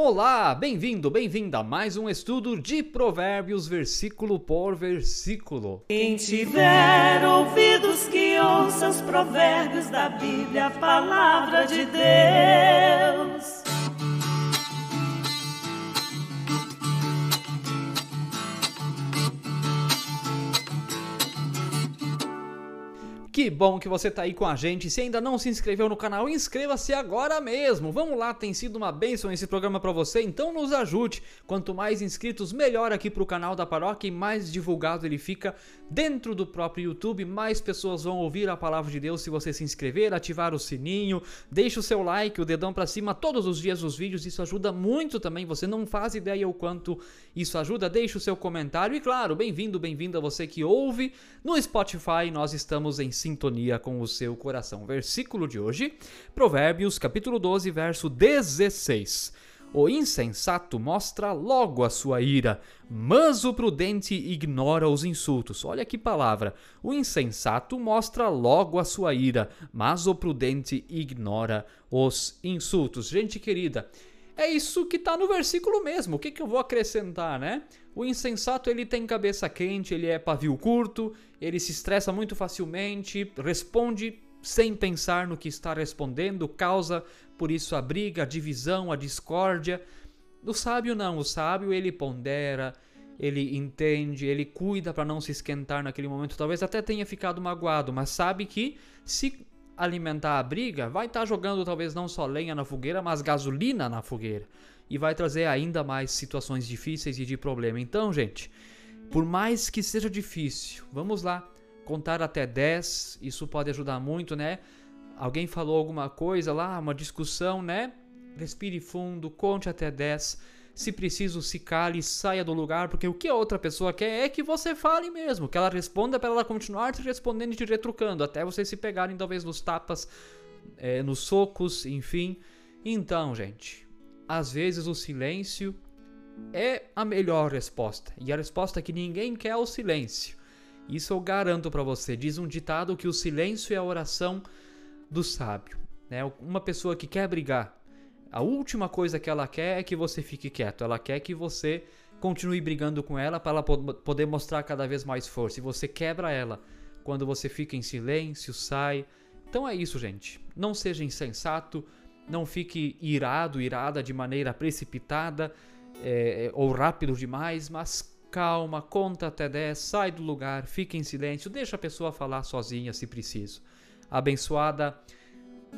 Olá, bem-vindo, bem-vinda a mais um estudo de Provérbios, versículo por versículo. Quem tiver ouvidos que ouça os provérbios da Bíblia, a palavra de Deus. Que bom que você está aí com a gente. Se ainda não se inscreveu no canal, inscreva-se agora mesmo. Vamos lá, tem sido uma bênção esse programa para você, então nos ajude. Quanto mais inscritos, melhor aqui para o canal da paróquia e mais divulgado ele fica dentro do próprio YouTube. Mais pessoas vão ouvir a palavra de Deus se você se inscrever, ativar o sininho, deixe o seu like, o dedão para cima todos os dias nos vídeos. Isso ajuda muito também. Você não faz ideia o quanto isso ajuda. Deixe o seu comentário e, claro, bem-vindo, bem-vinda você que ouve no Spotify. Nós estamos em sintonia com o seu coração. Versículo de hoje, Provérbios, capítulo 12, verso 16. O insensato mostra logo a sua ira, mas o prudente ignora os insultos. Olha que palavra! O insensato mostra logo a sua ira, mas o prudente ignora os insultos. Gente querida, é isso que está no versículo mesmo. O que, que eu vou acrescentar, né? O insensato ele tem cabeça quente, ele é pavio curto, ele se estressa muito facilmente, responde sem pensar no que está respondendo, causa por isso a briga, a divisão, a discórdia. O sábio não, o sábio ele pondera, ele entende, ele cuida para não se esquentar naquele momento. Talvez até tenha ficado magoado, mas sabe que se alimentar a briga, vai estar tá jogando talvez não só lenha na fogueira, mas gasolina na fogueira. E vai trazer ainda mais situações difíceis e de problema. Então, gente, por mais que seja difícil, vamos lá, contar até 10, isso pode ajudar muito, né? Alguém falou alguma coisa lá, uma discussão, né? Respire fundo, conte até 10 se preciso, se cale, saia do lugar, porque o que a outra pessoa quer é que você fale mesmo, que ela responda para ela continuar te respondendo e te retrucando, até vocês se pegarem talvez nos tapas, é, nos socos, enfim. Então, gente, às vezes o silêncio é a melhor resposta, e a resposta que ninguém quer é o silêncio. Isso eu garanto para você. Diz um ditado que o silêncio é a oração do sábio. Né? Uma pessoa que quer brigar, a última coisa que ela quer é que você fique quieto. Ela quer que você continue brigando com ela para ela poder mostrar cada vez mais força. E você quebra ela quando você fica em silêncio, sai. Então é isso, gente. Não seja insensato, não fique irado, irada de maneira precipitada é, ou rápido demais, mas calma, conta até 10, sai do lugar, fique em silêncio, deixa a pessoa falar sozinha se preciso. Abençoada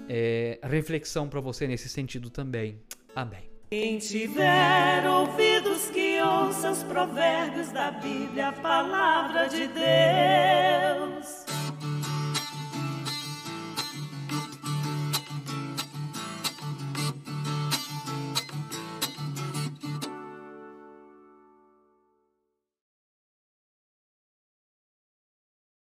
é, reflexão para você nesse sentido também. Amém. Quem tiver ouvidos que ouça os provérbios da Bíblia, a palavra de Deus.